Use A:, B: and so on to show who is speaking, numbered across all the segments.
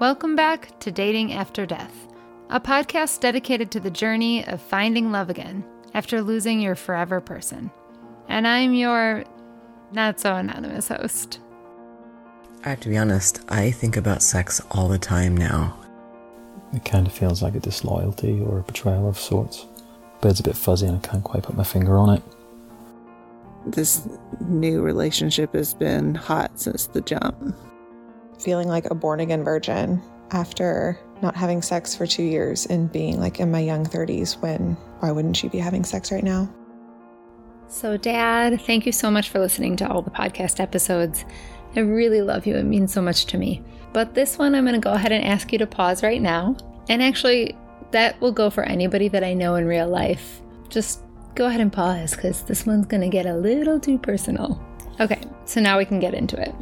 A: Welcome back to Dating After Death, a podcast dedicated to the journey of finding love again after losing your forever person. And I'm your not so anonymous host.
B: I have to be honest, I think about sex all the time now.
C: It kind of feels like a disloyalty or a betrayal of sorts. But it's a bit fuzzy and I can't quite put my finger on it.
D: This new relationship has been hot since the jump.
E: Feeling like a born again virgin after not having sex for two years and being like in my young 30s when why wouldn't she be having sex right now?
A: So, Dad, thank you so much for listening to all the podcast episodes. I really love you. It means so much to me. But this one, I'm going to go ahead and ask you to pause right now. And actually, that will go for anybody that I know in real life. Just go ahead and pause because this one's going to get a little too personal. Okay, so now we can get into it.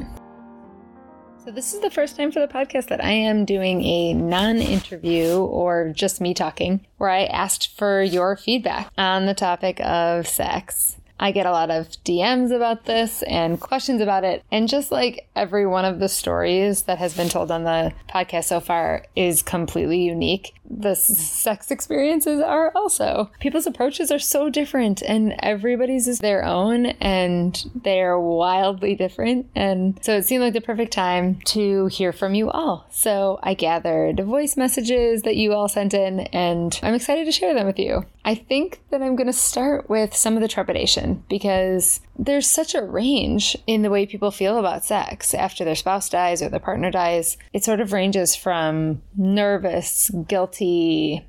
A: So, this is the first time for the podcast that I am doing a non interview or just me talking, where I asked for your feedback on the topic of sex. I get a lot of DMs about this and questions about it. And just like every one of the stories that has been told on the podcast so far is completely unique, the sex experiences are also. People's approaches are so different, and everybody's is their own, and they're wildly different. And so it seemed like the perfect time to hear from you all. So I gathered voice messages that you all sent in, and I'm excited to share them with you. I think that I'm going to start with some of the trepidation because there's such a range in the way people feel about sex after their spouse dies or their partner dies. It sort of ranges from nervous, guilty,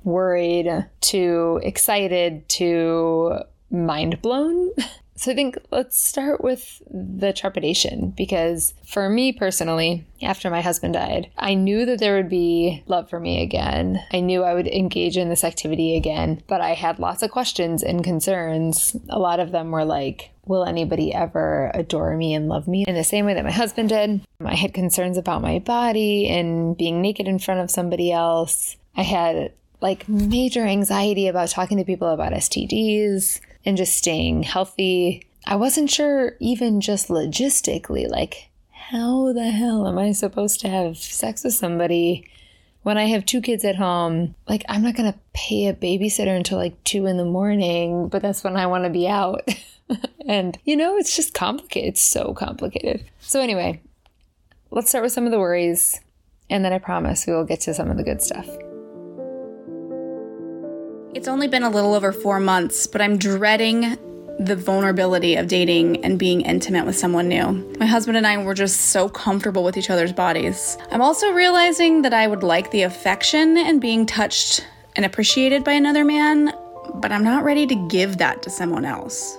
A: worried to excited to mind blown. So I think let's start with the trepidation because for me personally, after my husband died, I knew that there would be love for me again. I knew I would engage in this activity again, but I had lots of questions and concerns. A lot of them were like, will anybody ever adore me and love me in the same way that my husband did? I had concerns about my body and being naked in front of somebody else. I had like major anxiety about talking to people about STDs and just staying healthy. I wasn't sure, even just logistically, like, how the hell am I supposed to have sex with somebody when I have two kids at home? Like, I'm not going to pay a babysitter until like two in the morning, but that's when I want to be out. and, you know, it's just complicated. It's so complicated. So, anyway, let's start with some of the worries, and then I promise we will get to some of the good stuff.
F: It's only been a little over four months, but I'm dreading the vulnerability of dating and being intimate with someone new. My husband and I were just so comfortable with each other's bodies. I'm also realizing that I would like the affection and being touched and appreciated by another man, but I'm not ready to give that to someone else.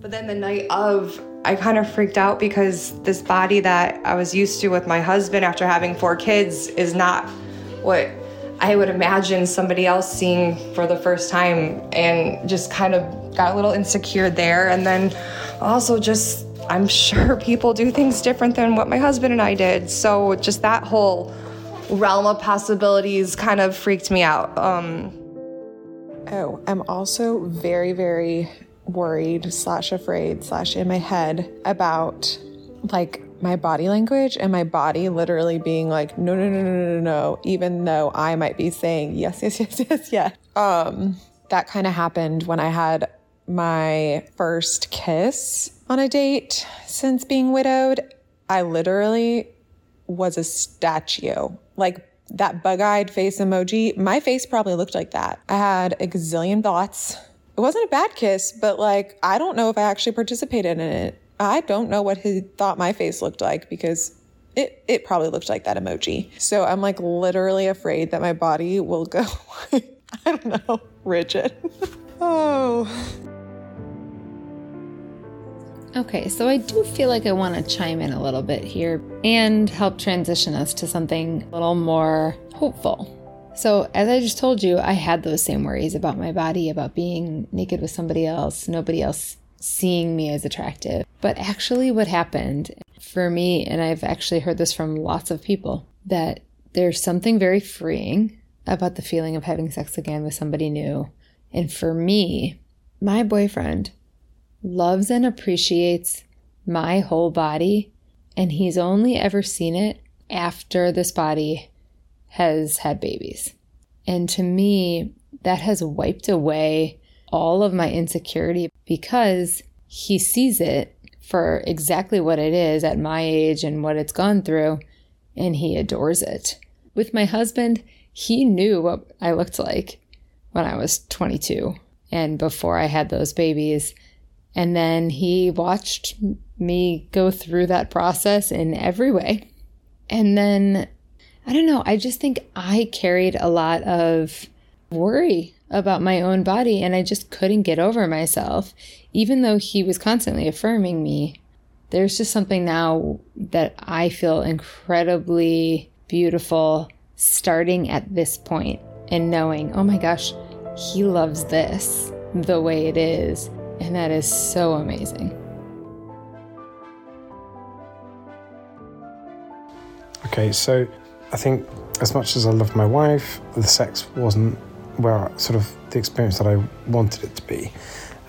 G: But then the night of, I kind of freaked out because this body that I was used to with my husband after having four kids is not what I would imagine somebody else seeing for the first time and just kind of got a little insecure there. And then also just, I'm sure people do things different than what my husband and I did. So just that whole realm of possibilities kind of freaked me out. Um,
E: oh, I'm also very, very worried slash afraid slash in my head about like my body language and my body literally being like, no, no, no, no, no, no, even though I might be saying yes, yes, yes, yes, yes. Um, that kind of happened when I had my first kiss on a date since being widowed. I literally was a statue. Like that bug eyed face emoji, my face probably looked like that. I had a gazillion thoughts. It wasn't a bad kiss, but like, I don't know if I actually participated in it. I don't know what he thought my face looked like because it, it probably looked like that emoji. So I'm like literally afraid that my body will go, I don't know, rigid. oh.
A: Okay, so I do feel like I want to chime in a little bit here and help transition us to something a little more hopeful. So, as I just told you, I had those same worries about my body, about being naked with somebody else, nobody else seeing me as attractive. But actually, what happened for me, and I've actually heard this from lots of people, that there's something very freeing about the feeling of having sex again with somebody new. And for me, my boyfriend loves and appreciates my whole body, and he's only ever seen it after this body has had babies. And to me, that has wiped away all of my insecurity because he sees it for exactly what it is at my age and what it's gone through, and he adores it. With my husband, he knew what I looked like when I was 22 and before I had those babies. And then he watched me go through that process in every way. And then, I don't know, I just think I carried a lot of worry about my own body and I just couldn't get over myself. Even though he was constantly affirming me, there's just something now that I feel incredibly beautiful starting at this point and knowing, oh my gosh, he loves this the way it is. And that is so amazing.
H: Okay, so I think as much as I love my wife, the sex wasn't where sort of the experience that I wanted it to be.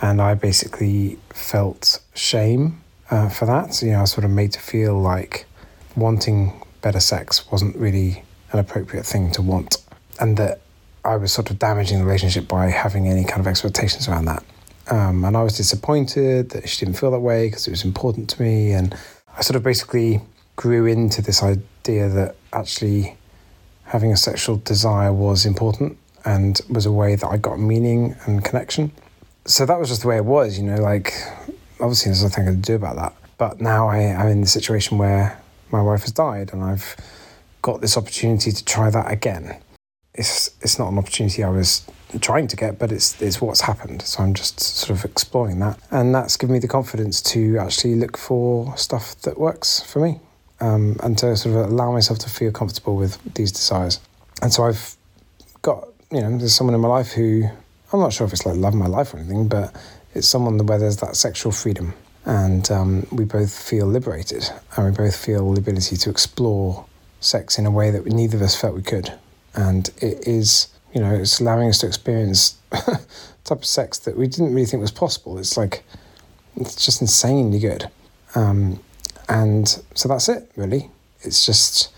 H: And I basically felt shame uh, for that. So, you know, I was sort of made to feel like wanting better sex wasn't really an appropriate thing to want. And that I was sort of damaging the relationship by having any kind of expectations around that. Um, and I was disappointed that she didn't feel that way because it was important to me. And I sort of basically grew into this idea that actually having a sexual desire was important and was a way that I got meaning and connection. So that was just the way it was, you know, like obviously there's nothing I can do about that. But now I am in the situation where my wife has died and I've got this opportunity to try that again. It's it's not an opportunity I was trying to get, but it's it's what's happened. So I'm just sort of exploring that, and that's given me the confidence to actually look for stuff that works for me, um, and to sort of allow myself to feel comfortable with these desires. And so I've got you know there's someone in my life who I'm not sure if it's like love my life or anything, but it's someone where there's that sexual freedom, and um, we both feel liberated, and we both feel the ability to explore sex in a way that neither of us felt we could. And it is, you know, it's allowing us to experience type of sex that we didn't really think was possible. It's like, it's just insanely good. Um, and so that's it, really. It's just,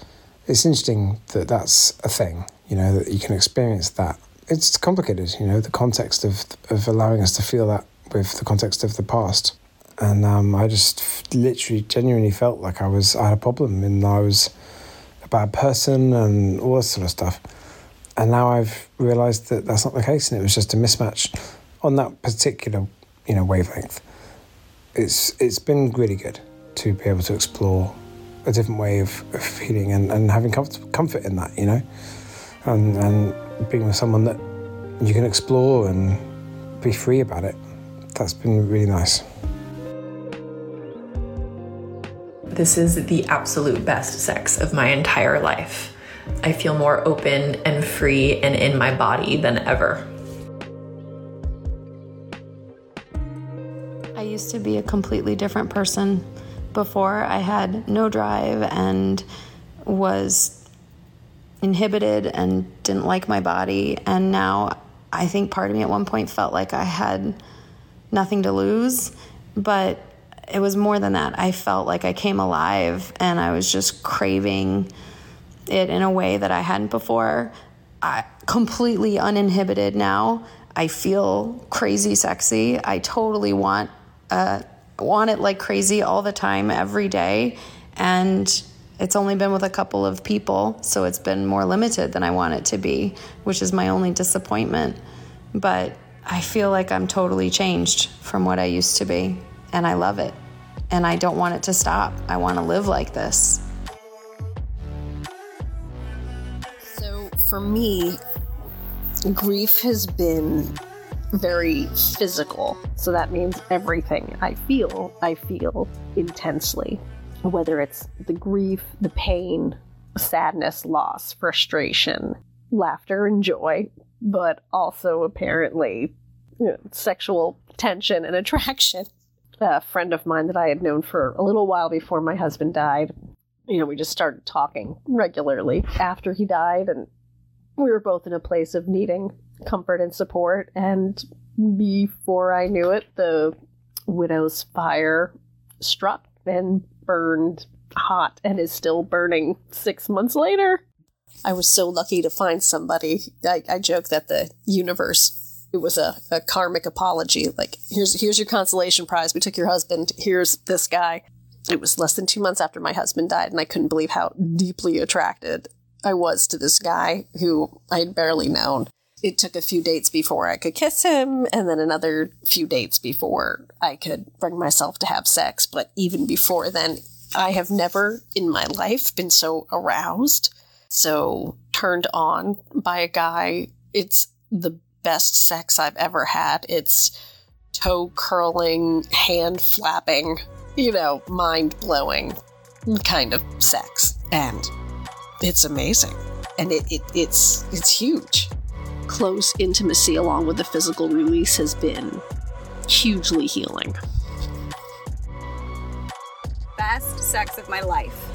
H: it's interesting that that's a thing, you know, that you can experience that. It's complicated, you know, the context of, of allowing us to feel that with the context of the past. And um, I just literally, genuinely felt like I was, I had a problem and I was a bad person and all this sort of stuff. And now I've realised that that's not the case, and it was just a mismatch on that particular, you know, wavelength. It's it's been really good to be able to explore a different way of, of feeling and, and having comfort, comfort in that, you know, and and being with someone that you can explore and be free about it. That's been really nice.
I: This is the absolute best sex of my entire life. I feel more open and free and in my body than ever.
J: I used to be a completely different person. Before, I had no drive and was inhibited and didn't like my body. And now I think part of me at one point felt like I had nothing to lose. But it was more than that. I felt like I came alive and I was just craving it in a way that I hadn't before. I completely uninhibited now. I feel crazy sexy. I totally want uh, want it like crazy all the time, every day. And it's only been with a couple of people, so it's been more limited than I want it to be, which is my only disappointment. But I feel like I'm totally changed from what I used to be and I love it. And I don't want it to stop. I want to live like this.
K: So for me, grief has been very physical. So that means everything I feel, I feel intensely. Whether it's the grief, the pain, sadness, loss, frustration, laughter, and joy, but also apparently you know, sexual tension and attraction a friend of mine that I had known for a little while before my husband died. You know, we just started talking regularly after he died, and we were both in a place of needing comfort and support. And before I knew it, the widow's fire struck and burned hot and is still burning six months later. I was so lucky to find somebody. I, I joke that the universe it was a, a karmic apology. Like here's here's your consolation prize. We took your husband. Here's this guy. It was less than two months after my husband died, and I couldn't believe how deeply attracted I was to this guy who I had barely known. It took a few dates before I could kiss him, and then another few dates before I could bring myself to have sex. But even before then, I have never in my life been so aroused, so turned on by a guy. It's the best sex I've ever had. It's toe curling, hand flapping, you know, mind blowing kind of sex. And it's amazing. And it, it, it's it's huge. Close intimacy along with the physical release has been hugely healing.
L: Best sex of my life.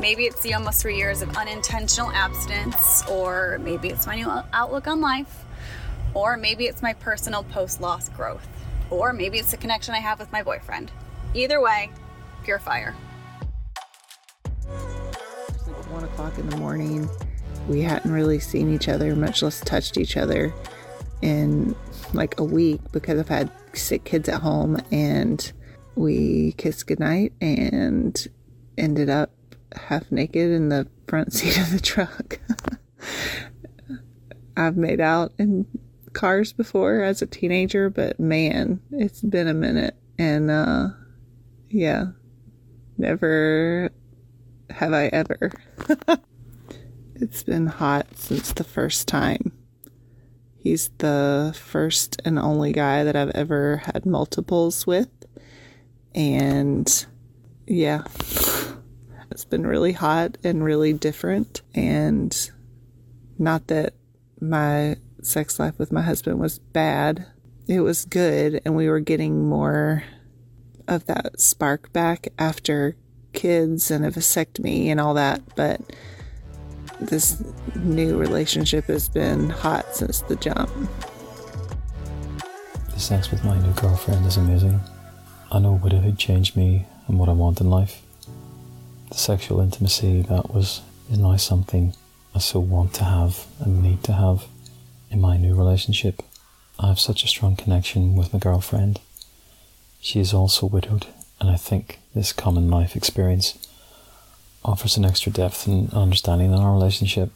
L: Maybe it's the almost three years of unintentional abstinence, or maybe it's my new outlook on life, or maybe it's my personal post loss growth, or maybe it's the connection I have with my boyfriend. Either way, pure fire.
D: It's like one o'clock in the morning. We hadn't really seen each other, much less touched each other, in like a week because I've had sick kids at home. And we kissed goodnight and ended up half naked in the front seat of the truck. I've made out in cars before as a teenager, but man, it's been a minute. And uh yeah, never have I ever. it's been hot since the first time. He's the first and only guy that I've ever had multiples with. And yeah, it's been really hot and really different. And not that my sex life with my husband was bad, it was good. And we were getting more of that spark back after kids and a vasectomy and all that. But this new relationship has been hot since the jump.
C: The sex with my new girlfriend is amazing. I know had changed me and what I want in life. The sexual intimacy that was is now something I so want to have and need to have in my new relationship. I have such a strong connection with my girlfriend. She is also widowed, and I think this common life experience offers an extra depth and understanding in our relationship.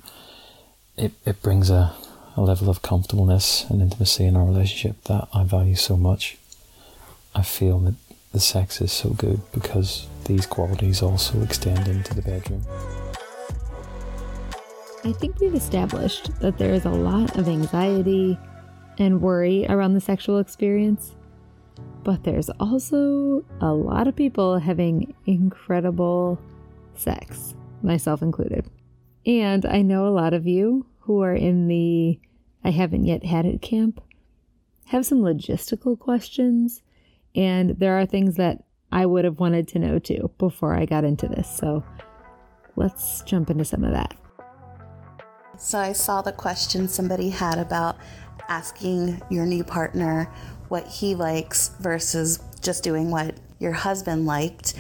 C: It, it brings a, a level of comfortableness and intimacy in our relationship that I value so much. I feel that the sex is so good because these qualities also extend into the bedroom.
A: I think we've established that there is a lot of anxiety and worry around the sexual experience, but there's also a lot of people having incredible sex, myself included. And I know a lot of you who are in the I haven't yet had it camp have some logistical questions, and there are things that I would have wanted to know too before I got into this. So let's jump into some of that.
J: So I saw the question somebody had about asking your new partner what he likes versus just doing what your husband liked.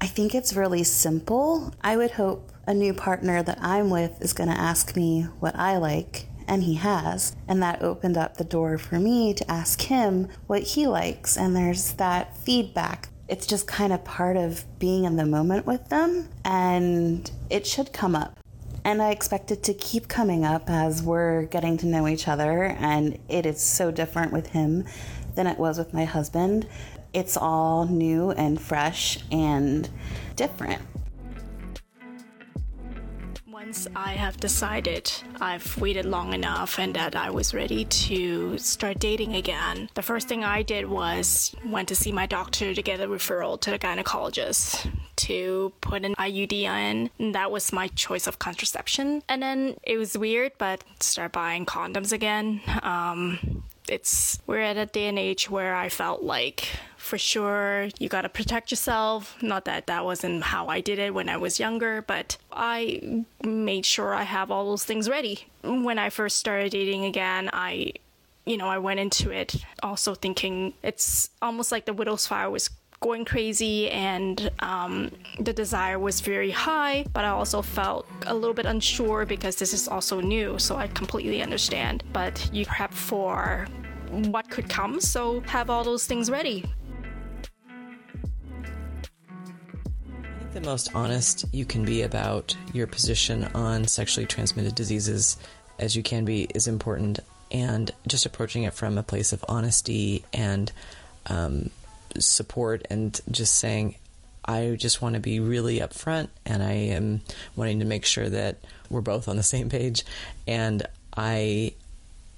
J: I think it's really simple. I would hope a new partner that I'm with is going to ask me what I like, and he has. And that opened up the door for me to ask him what he likes, and there's that feedback. It's just kind of part of being in the moment with them, and it should come up. And I expect it to keep coming up as we're getting to know each other, and it is so different with him than it was with my husband. It's all new and fresh and different.
M: Once I have decided I've waited long enough and that I was ready to start dating again, the first thing I did was went to see my doctor to get a referral to the gynecologist to put an IUD in. And that was my choice of contraception. And then it was weird, but start buying condoms again. Um, it's we're at a day and age where I felt like for sure you got to protect yourself. Not that that wasn't how I did it when I was younger but I made sure I have all those things ready. When I first started dating again I you know I went into it also thinking it's almost like the widow's fire was going crazy and um, the desire was very high, but I also felt a little bit unsure because this is also new, so I completely understand. But you prep for what could come, so have all those things ready.
B: I think the most honest you can be about your position on sexually transmitted diseases as you can be is important, and just approaching it from a place of honesty and um, support and just saying, I just want to be really upfront and I am wanting to make sure that we're both on the same page. And I,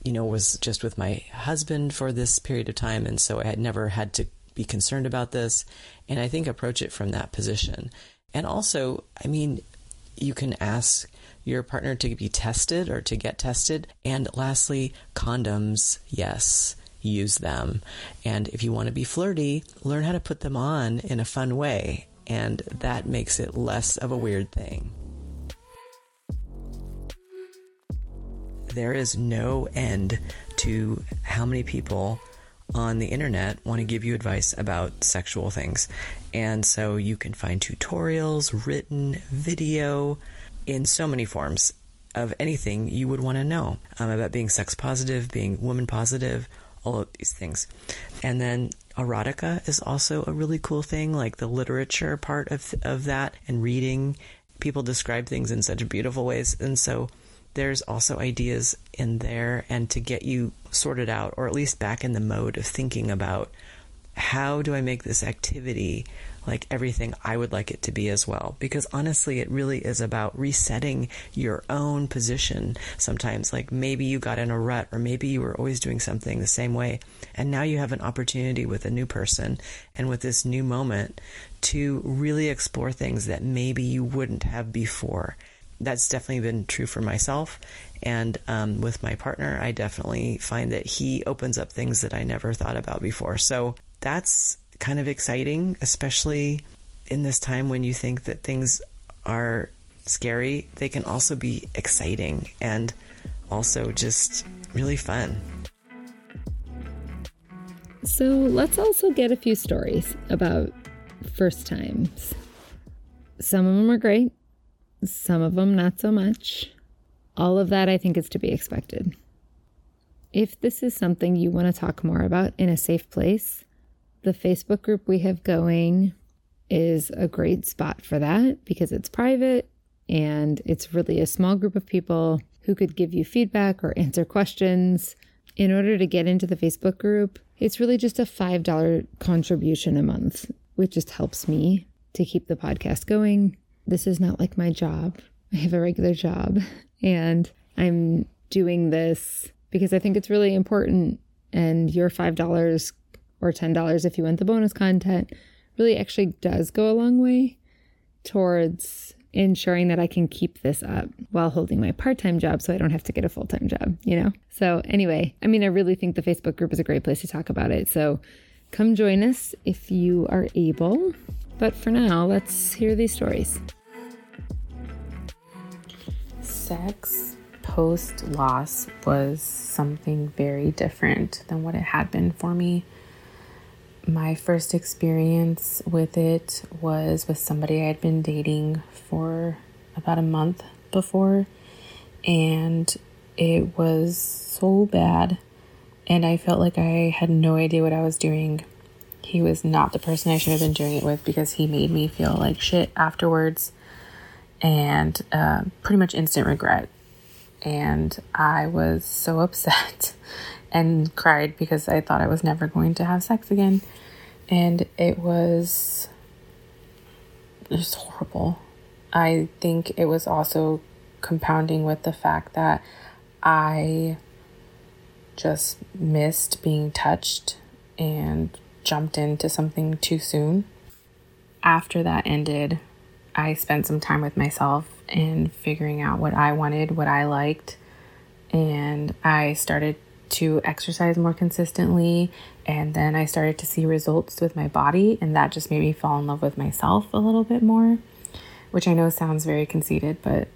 B: you know, was just with my husband for this period of time. And so I had never had to be concerned about this. And I think approach it from that position. And also, I mean, you can ask your partner to be tested or to get tested. And lastly, condoms, yes use them. And if you want to be flirty, learn how to put them on in a fun way. And that makes it less of a weird thing. There is no end to how many people on the internet want to give you advice about sexual things. And so you can find tutorials, written, video, in so many forms of anything you would want to know um, about being sex positive, being woman positive, all of these things. And then erotica is also a really cool thing, like the literature part of of that and reading. People describe things in such beautiful ways, and so there's also ideas in there, and to get you sorted out, or at least back in the mode of thinking about how do I make this activity like everything I would like it to be as well. Because honestly, it really is about resetting your own position sometimes. Like maybe you got in a rut, or maybe you were always doing something the same way. And now you have an opportunity with a new person and with this new moment to really explore things that maybe you wouldn't have before. That's definitely been true for myself. And um, with my partner, I definitely find that he opens up things that I never thought about before. So that's kind of exciting, especially in this time when you think that things are scary. They can also be exciting and also just really fun.
A: So let's also get a few stories about first times. Some of them are great, some of them not so much. All of that I think is to be expected. If this is something you want to talk more about in a safe place, the Facebook group we have going is a great spot for that because it's private and it's really a small group of people who could give you feedback or answer questions. In order to get into the Facebook group, it's really just a $5 contribution a month, which just helps me to keep the podcast going. This is not like my job. I have a regular job and I'm doing this because I think it's really important. And your $5 or $10 if you want the bonus content really actually does go a long way towards ensuring that I can keep this up while holding my part time job so I don't have to get a full time job, you know? So, anyway, I mean, I really think the Facebook group is a great place to talk about it. So, come join us if you are able. But for now, let's hear these stories.
N: Sex post loss was something very different than what it had been for me my first experience with it was with somebody I had been dating for about a month before, and it was so bad. And I felt like I had no idea what I was doing. He was not the person I should have been doing it with because he made me feel like shit afterwards and uh, pretty much instant regret. And I was so upset and cried because I thought I was never going to have sex again. And it was just horrible. I think it was also compounding with the fact that I just missed being touched and jumped into something too soon. After that ended, I spent some time with myself and figuring out what I wanted, what I liked, and I started to exercise more consistently. And then I started to see results with my body, and that just made me fall in love with myself a little bit more, which I know sounds very conceited, but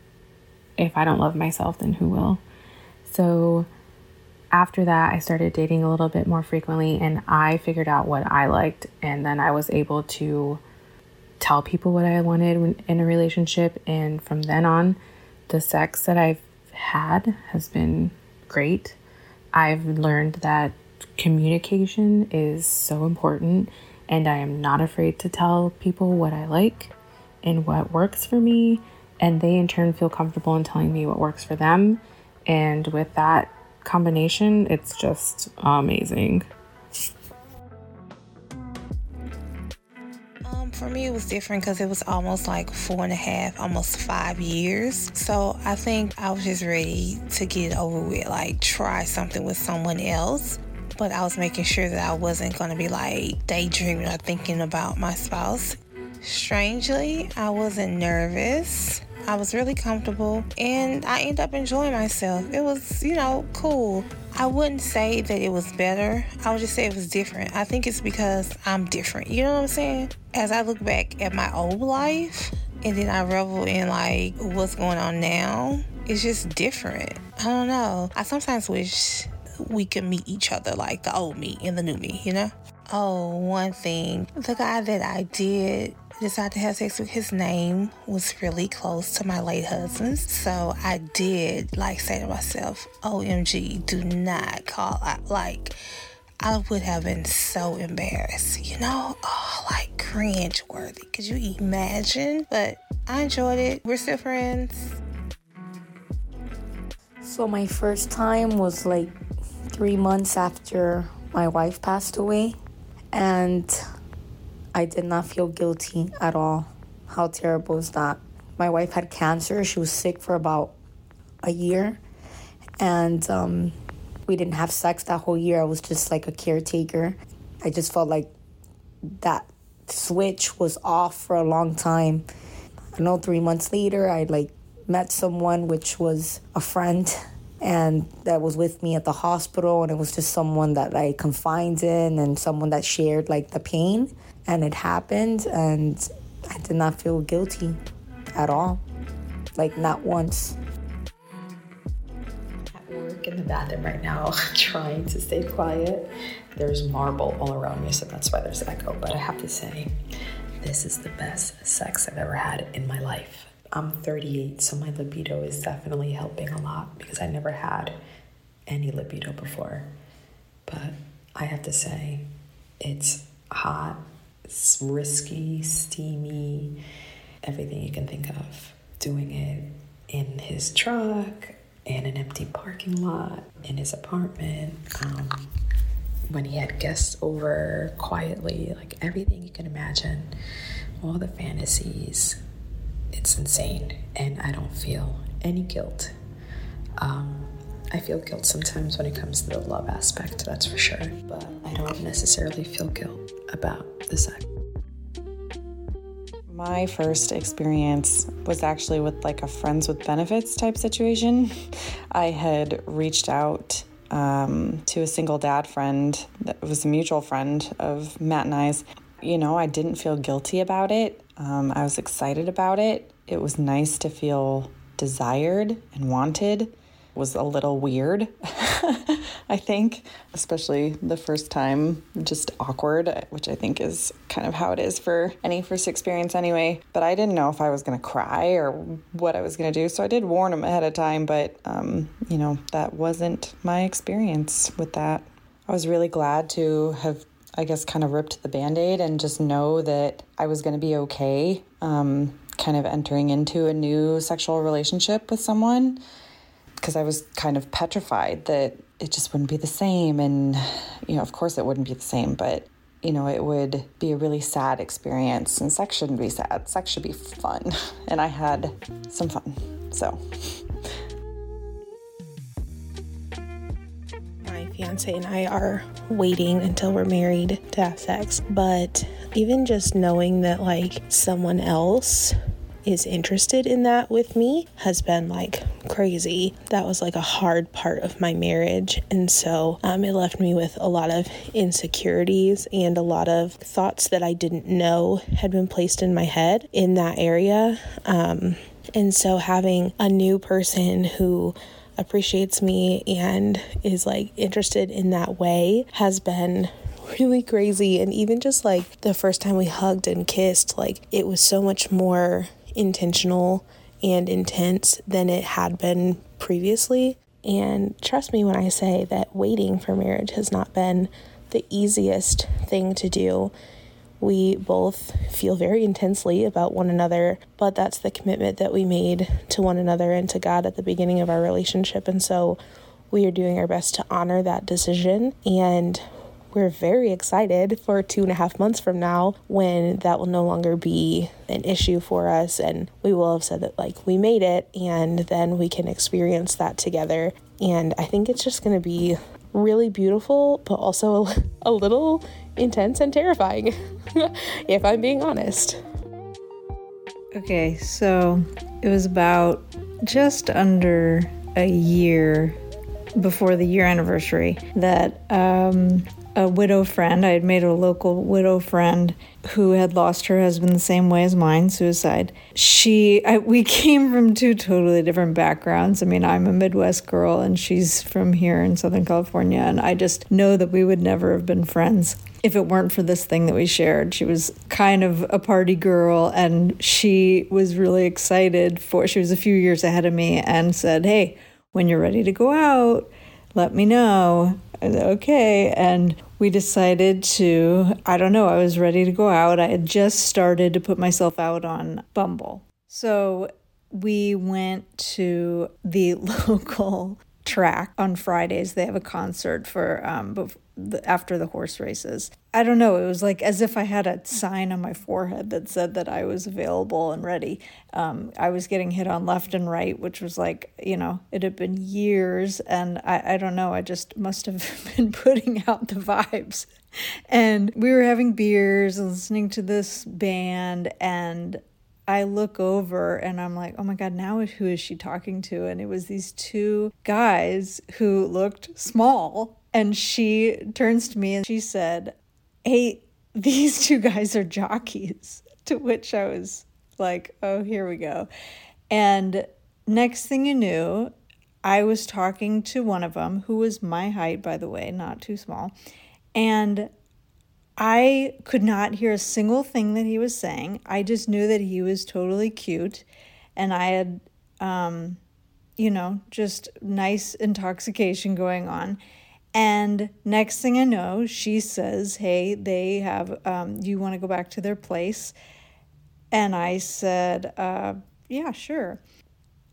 N: if I don't love myself, then who will? So after that, I started dating a little bit more frequently and I figured out what I liked. And then I was able to tell people what I wanted in a relationship. And from then on, the sex that I've had has been great. I've learned that communication is so important, and I am not afraid to tell people what I like and what works for me. And they in turn feel comfortable in telling me what works for them. And with that combination, it's just amazing.
O: For me, it was different because it was almost like four and a half, almost five years. So I think I was just ready to get over with, like try something with someone else. But I was making sure that I wasn't going to be like daydreaming or thinking about my spouse. Strangely, I wasn't nervous. I was really comfortable and I ended up enjoying myself. It was, you know, cool. I wouldn't say that it was better. I would just say it was different. I think it's because I'm different. You know what I'm saying? As I look back at my old life and then I revel in like what's going on now, it's just different. I don't know. I sometimes wish we could meet each other like the old me and the new me, you know? Oh, one thing. The guy that I did decided to have sex with, his name was really close to my late husband's. So I did like say to myself, OMG, do not call out. Like, I would have been so embarrassed, you know? Oh, like cringe worthy. Could you imagine? But I enjoyed it. We're still friends.
P: So, my first time was like three months after my wife passed away. And I did not feel guilty at all. How terrible is that? My wife had cancer. She was sick for about a year. And um, we didn't have sex that whole year. I was just like a caretaker. I just felt like that switch was off for a long time. I know three months later, I like met someone, which was a friend, and that was with me at the hospital. And it was just someone that I confided in and someone that shared like the pain and it happened and I did not feel guilty at all. Like not once.
I: At work in the bathroom right now, trying to stay quiet. There's marble all around me, so that's why there's echo. But I have to say, this is the best sex I've ever had in my life. I'm 38, so my libido is definitely helping a lot because I never had any libido before. But I have to say, it's hot, risky, steamy, everything you can think of. Doing it in his truck, in an empty parking lot, in his apartment, um, when he had guests over quietly, like everything you can imagine, all the fantasies. It's insane, and I don't feel any guilt. Um, I feel guilt sometimes when it comes to the love aspect, that's for sure, but I don't necessarily feel guilt about the sex.
Q: My first experience was actually with like a friends with benefits type situation. I had reached out um, to a single dad friend that was a mutual friend of Matt and I's. You know, I didn't feel guilty about it. Um, I was excited about it. It was nice to feel desired and wanted was a little weird, I think, especially the first time, just awkward, which I think is kind of how it is for any first experience anyway. But I didn't know if I was going to cry or what I was going to do. So I did warn him ahead of time, but, um, you know, that wasn't my experience with that. I was really glad to have I guess, kind of ripped the band aid and just know that I was going to be okay, um, kind of entering into a new sexual relationship with someone because I was kind of petrified that it just wouldn't be the same. And, you know, of course it wouldn't be the same, but, you know, it would be a really sad experience. And sex shouldn't be sad, sex should be fun. And I had some fun. So.
R: My fiance and I are waiting until we're married to have sex. But even just knowing that, like, someone else is interested in that with me has been like crazy. That was like a hard part of my marriage. And so um, it left me with a lot of insecurities and a lot of thoughts that I didn't know had been placed in my head in that area. Um, and so having a new person who appreciates me and is like interested in that way has been really crazy. And even just like the first time we hugged and kissed, like it was so much more intentional and intense than it had been previously. And trust me when I say that waiting for marriage has not been the easiest thing to do. We both feel very intensely about one another, but that's the commitment that we made to one another and to God at the beginning of our relationship. And so we are doing our best to honor that decision. And we're very excited for two and a half months from now when that will no longer be an issue for us. And we will have said that, like, we made it, and then we can experience that together. And I think it's just going to be really beautiful, but also a, little intense and terrifying, if I'm being honest.
S: Okay, so it was about just under a year before the year anniversary that um, a widow friend, I had made a local widow friend who had lost her husband the same way as mine, suicide. She, I, we came from two totally different backgrounds. I mean, I'm a Midwest girl and she's from here in Southern California, and I just know that we would never have been friends if it weren't for this thing that we shared. She was kind of a party girl and she was really excited for, she was a few years ahead of me and said, Hey, when you're ready to go out, let me know. Okay. And we decided to, I don't know, I was ready to go out. I had just started to put myself out on Bumble. So we went to the local track on Fridays. They have a concert for um, after the horse races. I don't know. It was like as if I had a sign on my forehead that said that I was available and ready. Um, I was getting hit on left and right, which was like, you know, it had been years. And I, I don't know. I just must have been putting out the vibes. And we were having beers and listening to this band. And I look over and I'm like, oh my God, now who is she talking to? And it was these two guys who looked small and she turns to me and she said, Hey, these two guys are jockeys. To which I was like, Oh, here we go. And next thing you knew, I was talking to one of them who was my height, by the way, not too small. And I could not hear a single thing that he was saying. I just knew that he was totally cute. And I had, um, you know, just nice intoxication going on. And next thing I know, she says, Hey, they have, um, you want to go back to their place? And I said, uh, Yeah, sure.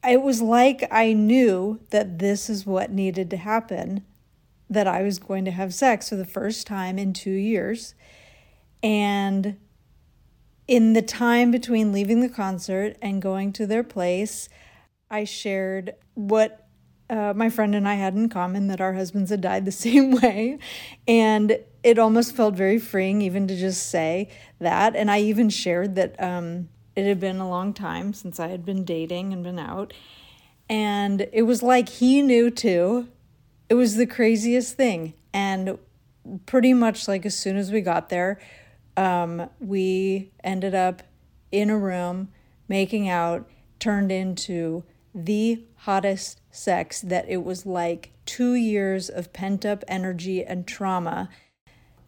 S: It was like I knew that this is what needed to happen, that I was going to have sex for the first time in two years. And in the time between leaving the concert and going to their place, I shared what uh, my friend and I had in common that our husbands had died the same way. And it almost felt very freeing even to just say that. And I even shared that um, it had been a long time since I had been dating and been out. And it was like he knew too. It was the craziest thing. And pretty much like as soon as we got there, um, we ended up in a room making out, turned into the hottest sex that it was like two years of pent up energy and trauma.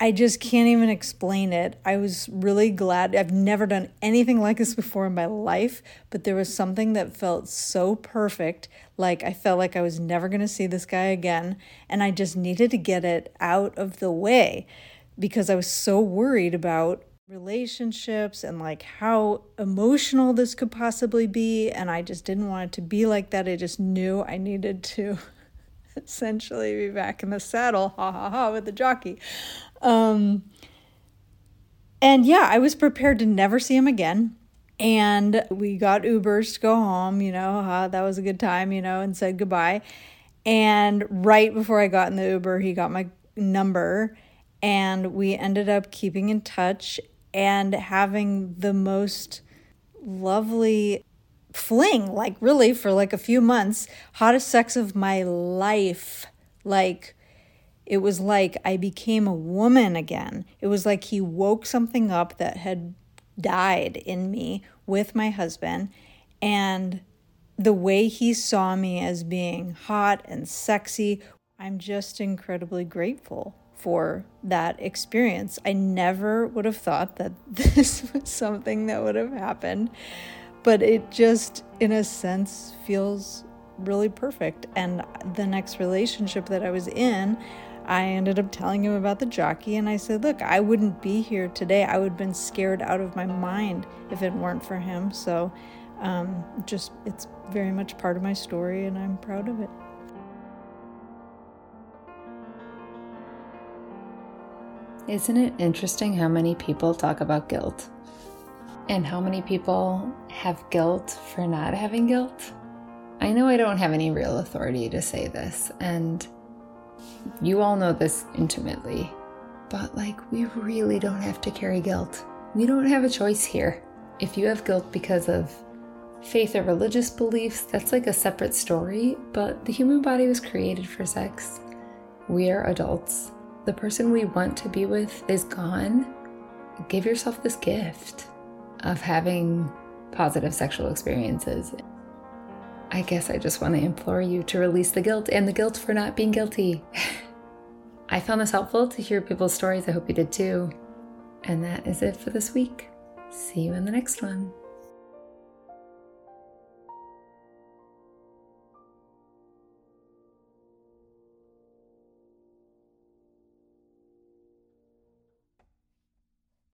S: I just can't even explain it. I was really glad. I've never done anything like this before in my life, but there was something that felt so perfect. Like I felt like I was never going to see this guy again. And I just needed to get it out of the way because I was so worried about relationships and like how emotional this could possibly be. And I just didn't want it to be like that. I just knew I needed to essentially be back in the saddle, ha ha ha, with the jockey. Um, and yeah, I was prepared to never see him again. And we got Ubers to go home, you know, uh, that was a good time, you know, and said goodbye. And right before I got in the Uber, he got my number and we ended up keeping in touch and having the most lovely fling, like really for like a few months, hottest sex of my life. Like, it was like I became a woman again. It was like he woke something up that had died in me with my husband. And the way he saw me as being hot and sexy. I'm just incredibly grateful for that experience. I never would have thought that this was something that would have happened, but it just, in a sense, feels really perfect. And the next relationship that I was in, I ended up telling him about the jockey, and I said, Look, I wouldn't be here today. I would have been scared out of my mind if it weren't for him. So, um, just it's very much part of my story, and I'm proud of it.
A: Isn't it interesting how many people talk about guilt? And how many people have guilt for not having guilt? I know I don't have any real authority to say this, and you all know this intimately, but like, we really don't have to carry guilt. We don't have a choice here. If you have guilt because of faith or religious beliefs, that's like a separate story, but the human body was created for sex. We are adults. The person we want to be with is gone. Give yourself this gift of having positive sexual experiences. I guess I just want to implore you to release the guilt and the guilt for not being guilty. I found this helpful to hear people's stories. I hope you did too. And that is it for this week. See you in the next one.